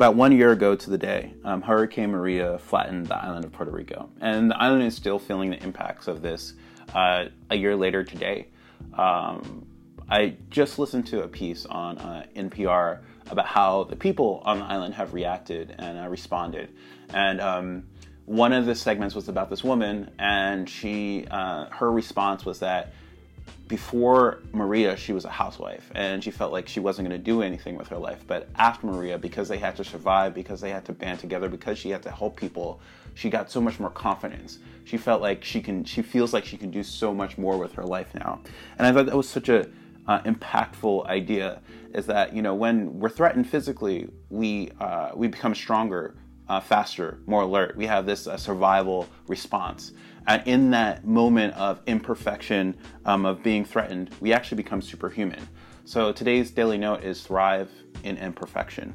About one year ago to the day, um, Hurricane Maria flattened the island of Puerto Rico, and the island is still feeling the impacts of this uh, a year later today. Um, I just listened to a piece on uh, NPR about how the people on the island have reacted and uh, responded, and um, one of the segments was about this woman, and she uh, her response was that before Maria, she was a housewife and she felt like she wasn't going to do anything with her life. But after Maria, because they had to survive, because they had to band together, because she had to help people, she got so much more confidence. She felt like she can, she feels like she can do so much more with her life now. And I thought that was such a uh, impactful idea is that, you know, when we're threatened physically, we, uh, we become stronger uh, faster, more alert. We have this uh, survival response. And in that moment of imperfection, um, of being threatened, we actually become superhuman. So today's daily note is thrive in imperfection.